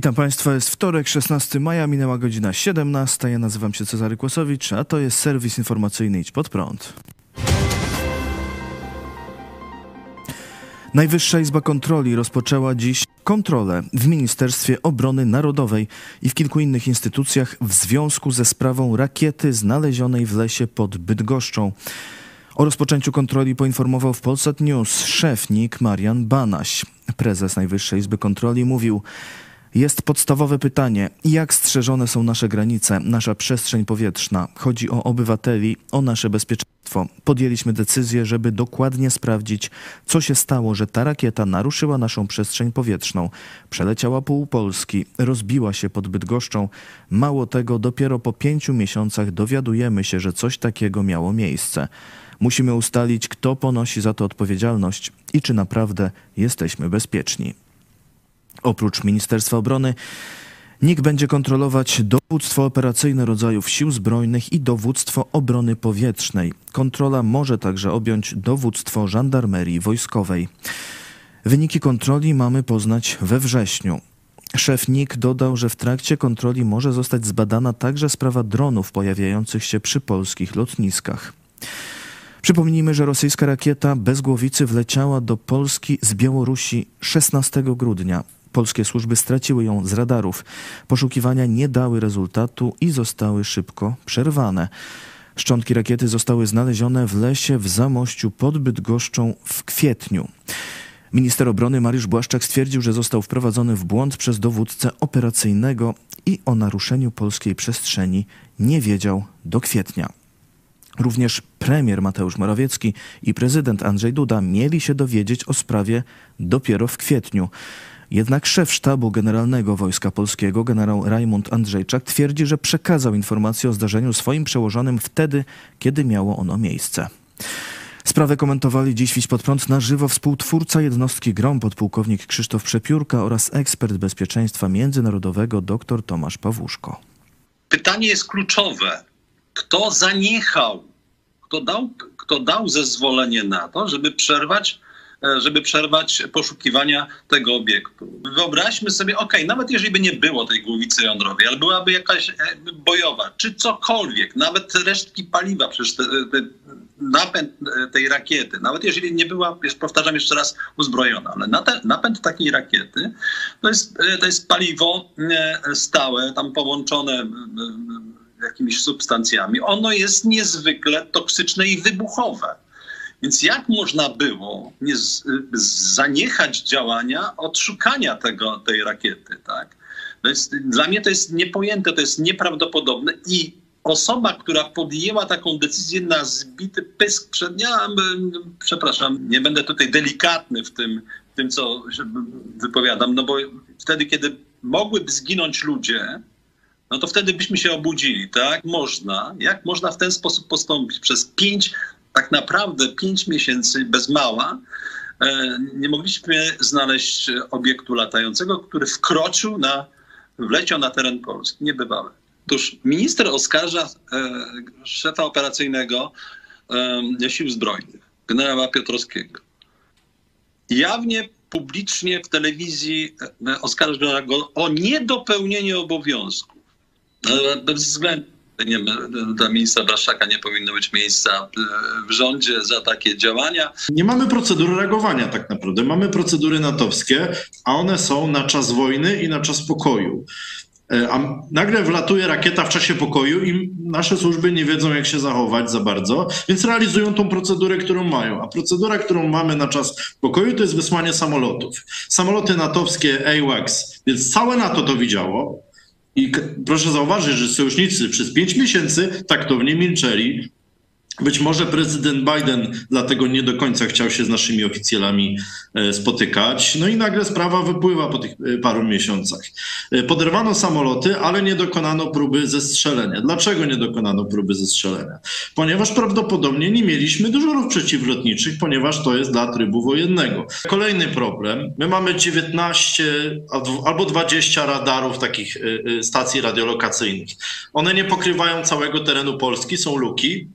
Witam Państwa, jest wtorek, 16 maja, minęła godzina 17. Ja nazywam się Cezary Kłosowicz, a to jest serwis informacyjny Idź Pod Prąd. Najwyższa Izba Kontroli rozpoczęła dziś kontrolę w Ministerstwie Obrony Narodowej i w kilku innych instytucjach w związku ze sprawą rakiety znalezionej w lesie pod Bydgoszczą. O rozpoczęciu kontroli poinformował w Polsat News szef NIK Marian Banaś. Prezes Najwyższej Izby Kontroli mówił, jest podstawowe pytanie, jak strzeżone są nasze granice, nasza przestrzeń powietrzna. Chodzi o obywateli, o nasze bezpieczeństwo. Podjęliśmy decyzję, żeby dokładnie sprawdzić, co się stało, że ta rakieta naruszyła naszą przestrzeń powietrzną. Przeleciała pół Polski, rozbiła się pod Bydgoszczą. Mało tego, dopiero po pięciu miesiącach dowiadujemy się, że coś takiego miało miejsce. Musimy ustalić, kto ponosi za to odpowiedzialność i czy naprawdę jesteśmy bezpieczni. Oprócz Ministerstwa Obrony NIK będzie kontrolować dowództwo operacyjne rodzajów sił zbrojnych i dowództwo obrony powietrznej. Kontrola może także objąć dowództwo żandarmerii wojskowej. Wyniki kontroli mamy poznać we wrześniu. Szef NIK dodał, że w trakcie kontroli może zostać zbadana także sprawa dronów pojawiających się przy polskich lotniskach. Przypomnijmy, że rosyjska rakieta bez głowicy wleciała do Polski z Białorusi 16 grudnia. Polskie służby straciły ją z radarów. Poszukiwania nie dały rezultatu i zostały szybko przerwane. Szczątki rakiety zostały znalezione w lesie w Zamościu pod Bydgoszczą w kwietniu. Minister obrony Mariusz Błaszczak stwierdził, że został wprowadzony w błąd przez dowódcę operacyjnego i o naruszeniu polskiej przestrzeni nie wiedział do kwietnia. Również premier Mateusz Morawiecki i prezydent Andrzej Duda mieli się dowiedzieć o sprawie dopiero w kwietniu. Jednak szef sztabu generalnego Wojska Polskiego, generał Rajmund Andrzejczak, twierdzi, że przekazał informację o zdarzeniu swoim przełożonym wtedy, kiedy miało ono miejsce. Sprawę komentowali dziś Wiś pod prąd na żywo współtwórca jednostki GROM, podpułkownik Krzysztof Przepiórka oraz ekspert bezpieczeństwa międzynarodowego dr Tomasz Pawłuszko. Pytanie jest kluczowe. Kto zaniechał, kto dał, kto dał zezwolenie na to, żeby przerwać żeby przerwać poszukiwania tego obiektu. Wyobraźmy sobie, ok, nawet jeżeli by nie było tej głowicy jądrowej, ale byłaby jakaś e, bojowa, czy cokolwiek, nawet resztki paliwa, przecież te, te, napęd e, tej rakiety, nawet jeżeli nie była, powtarzam jeszcze raz, uzbrojona, ale napęd takiej rakiety to jest, to jest paliwo stałe, tam połączone jakimiś substancjami. Ono jest niezwykle toksyczne i wybuchowe. Więc jak można było nie z, zaniechać działania odszukania tego, tej rakiety, tak? Jest, dla mnie to jest niepojęte, to jest nieprawdopodobne i osoba, która podjęła taką decyzję na zbity pysk przed... Ja, przepraszam, nie będę tutaj delikatny w tym, w tym, co wypowiadam, no bo wtedy, kiedy mogłyby zginąć ludzie, no to wtedy byśmy się obudzili, tak? Można. Jak można w ten sposób postąpić? Przez pięć tak naprawdę pięć miesięcy bez mała e, nie mogliśmy znaleźć obiektu latającego, który wkroczył na, wleciał na teren Polski. Niebywałe. Otóż minister oskarża e, szefa operacyjnego e, Sił Zbrojnych, generała Piotrowskiego. Jawnie, publicznie w telewizji oskarża go o niedopełnienie obowiązków. Bez względu nie, dla ministra Blaszczaka nie powinno być miejsca e, w rządzie za takie działania. Nie mamy procedury reagowania tak naprawdę. Mamy procedury natowskie, a one są na czas wojny i na czas pokoju. E, a nagle wlatuje rakieta w czasie pokoju i nasze służby nie wiedzą, jak się zachować za bardzo, więc realizują tą procedurę, którą mają. A procedura, którą mamy na czas pokoju, to jest wysłanie samolotów. Samoloty natowskie AWACS, więc całe NATO to widziało. I proszę zauważyć, że sojusznicy przez pięć miesięcy taktownie milczeli, być może prezydent Biden dlatego nie do końca chciał się z naszymi oficjalami e, spotykać. No i nagle sprawa wypływa po tych e, paru miesiącach. E, poderwano samoloty, ale nie dokonano próby zestrzelenia. Dlaczego nie dokonano próby zestrzelenia? Ponieważ prawdopodobnie nie mieliśmy dyżurów przeciwlotniczych, ponieważ to jest dla trybu wojennego. Kolejny problem. My mamy 19 albo 20 radarów takich stacji radiolokacyjnych. One nie pokrywają całego terenu Polski, są luki.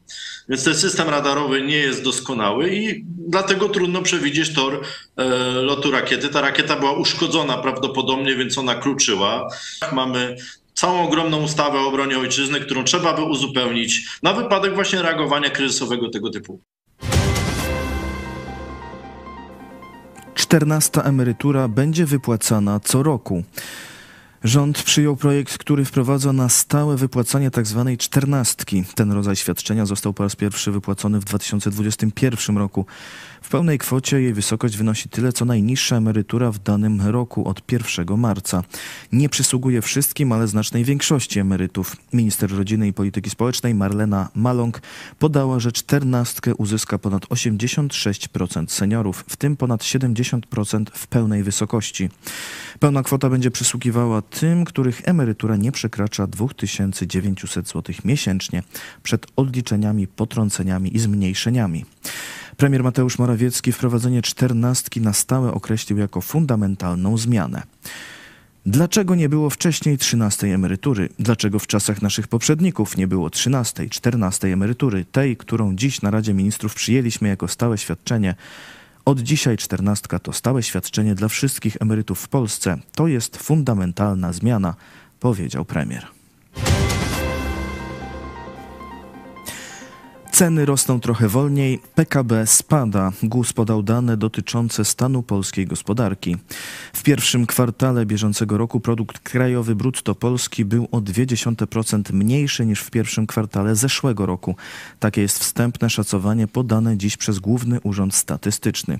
Więc ten system radarowy nie jest doskonały i dlatego trudno przewidzieć tor e, lotu rakiety. Ta rakieta była uszkodzona prawdopodobnie, więc ona kluczyła. Mamy całą ogromną ustawę o obronie ojczyzny, którą trzeba by uzupełnić na wypadek właśnie reagowania kryzysowego tego typu. Czternasta emerytura będzie wypłacana co roku. Rząd przyjął projekt, który wprowadza na stałe wypłacanie tzw. Tak czternastki. Ten rodzaj świadczenia został po raz pierwszy wypłacony w 2021 roku. W pełnej kwocie jej wysokość wynosi tyle, co najniższa emerytura w danym roku od 1 marca. Nie przysługuje wszystkim, ale znacznej większości emerytów. Minister Rodziny i Polityki Społecznej Marlena Maląg podała, że czternastkę uzyska ponad 86% seniorów, w tym ponad 70% w pełnej wysokości. Pełna kwota będzie przysługiwała tym, których emerytura nie przekracza 2900 zł miesięcznie przed odliczeniami, potrąceniami i zmniejszeniami. Premier Mateusz Morawiecki wprowadzenie czternastki na stałe określił jako fundamentalną zmianę. Dlaczego nie było wcześniej trzynastej emerytury? Dlaczego w czasach naszych poprzedników nie było trzynastej, czternastej emerytury, tej, którą dziś na Radzie Ministrów przyjęliśmy jako stałe świadczenie? Od dzisiaj czternastka to stałe świadczenie dla wszystkich emerytów w Polsce. To jest fundamentalna zmiana, powiedział premier. Ceny rosną trochę wolniej, PKB spada. GUS podał dane dotyczące stanu polskiej gospodarki. W pierwszym kwartale bieżącego roku produkt krajowy brutto polski był o 0,2% mniejszy niż w pierwszym kwartale zeszłego roku. Takie jest wstępne szacowanie podane dziś przez Główny Urząd Statystyczny.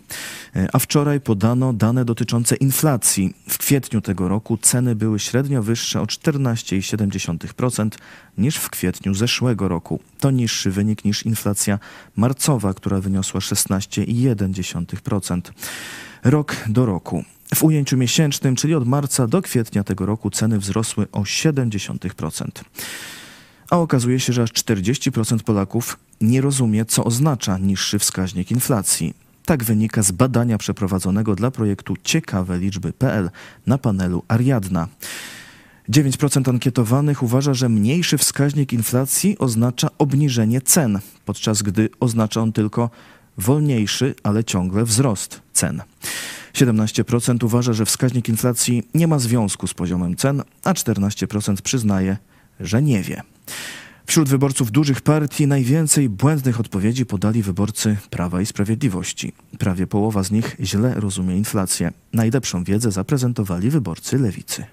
A wczoraj podano dane dotyczące inflacji. W kwietniu tego roku ceny były średnio wyższe o 14,7% niż w kwietniu zeszłego roku. To niższy wynik niż inflacja marcowa, która wyniosła 16,1%. Rok do roku. W ujęciu miesięcznym, czyli od marca do kwietnia tego roku, ceny wzrosły o 0,7%. A okazuje się, że aż 40% Polaków nie rozumie, co oznacza niższy wskaźnik inflacji. Tak wynika z badania przeprowadzonego dla projektu Ciekawe Liczby.pl na panelu Ariadna. 9% ankietowanych uważa, że mniejszy wskaźnik inflacji oznacza obniżenie cen, podczas gdy oznacza on tylko wolniejszy, ale ciągle wzrost cen. 17% uważa, że wskaźnik inflacji nie ma związku z poziomem cen, a 14% przyznaje, że nie wie. Wśród wyborców dużych partii najwięcej błędnych odpowiedzi podali wyborcy Prawa i Sprawiedliwości. Prawie połowa z nich źle rozumie inflację. Najlepszą wiedzę zaprezentowali wyborcy lewicy.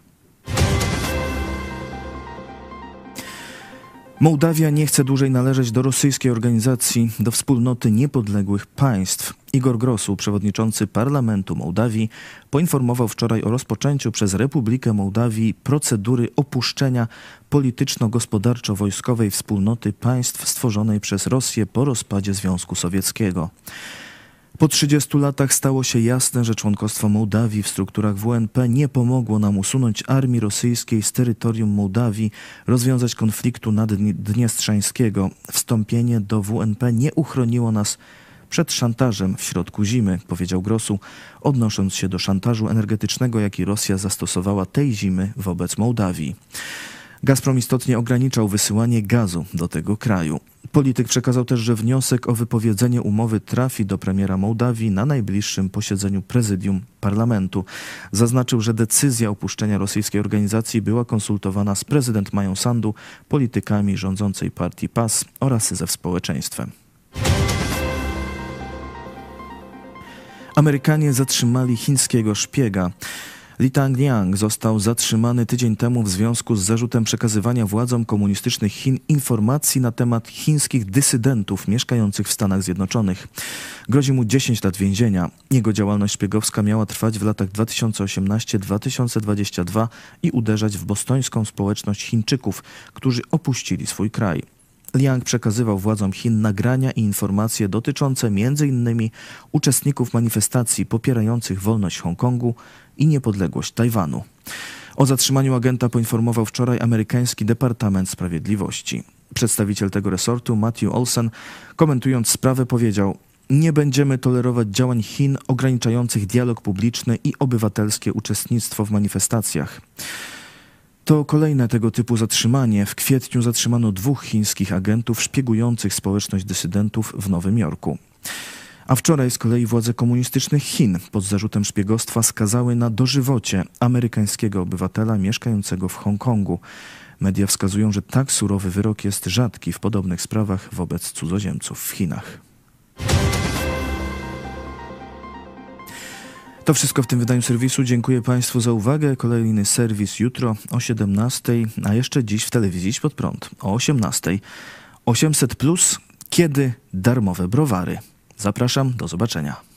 Mołdawia nie chce dłużej należeć do rosyjskiej organizacji, do wspólnoty niepodległych państw. Igor Grosu, przewodniczący parlamentu Mołdawii, poinformował wczoraj o rozpoczęciu przez Republikę Mołdawii procedury opuszczenia polityczno-gospodarczo-wojskowej wspólnoty państw stworzonej przez Rosję po rozpadzie Związku Sowieckiego. Po 30 latach stało się jasne, że członkostwo Mołdawii w strukturach WNP nie pomogło nam usunąć armii rosyjskiej z terytorium Mołdawii, rozwiązać konfliktu naddniestrzańskiego. Wstąpienie do WNP nie uchroniło nas przed szantażem w środku zimy, powiedział Grosu, odnosząc się do szantażu energetycznego, jaki Rosja zastosowała tej zimy wobec Mołdawii. Gazprom istotnie ograniczał wysyłanie gazu do tego kraju. Polityk przekazał też, że wniosek o wypowiedzenie umowy trafi do premiera Mołdawii na najbliższym posiedzeniu prezydium parlamentu. Zaznaczył, że decyzja opuszczenia rosyjskiej organizacji była konsultowana z prezydent Mają Sandu, politykami rządzącej partii PAS oraz ze społeczeństwem. Amerykanie zatrzymali chińskiego szpiega. Li Tangliang został zatrzymany tydzień temu w związku z zarzutem przekazywania władzom komunistycznych Chin informacji na temat chińskich dysydentów mieszkających w Stanach Zjednoczonych. Grozi mu 10 lat więzienia. Jego działalność szpiegowska miała trwać w latach 2018-2022 i uderzać w bostońską społeczność Chińczyków, którzy opuścili swój kraj. Liang przekazywał władzom Chin nagrania i informacje dotyczące m.in. uczestników manifestacji popierających wolność Hongkongu i niepodległość Tajwanu. O zatrzymaniu agenta poinformował wczoraj amerykański Departament Sprawiedliwości. Przedstawiciel tego resortu, Matthew Olsen, komentując sprawę, powiedział: Nie będziemy tolerować działań Chin ograniczających dialog publiczny i obywatelskie uczestnictwo w manifestacjach. To kolejne tego typu zatrzymanie. W kwietniu zatrzymano dwóch chińskich agentów szpiegujących społeczność dysydentów w Nowym Jorku. A wczoraj z kolei władze komunistycznych Chin pod zarzutem szpiegostwa skazały na dożywocie amerykańskiego obywatela mieszkającego w Hongkongu. Media wskazują, że tak surowy wyrok jest rzadki w podobnych sprawach wobec cudzoziemców w Chinach. To wszystko w tym wydaniu serwisu. Dziękuję Państwu za uwagę. Kolejny serwis jutro o 17, a jeszcze dziś w telewizji pod prąd o 18. 800 plus, kiedy darmowe browary. Zapraszam, do zobaczenia.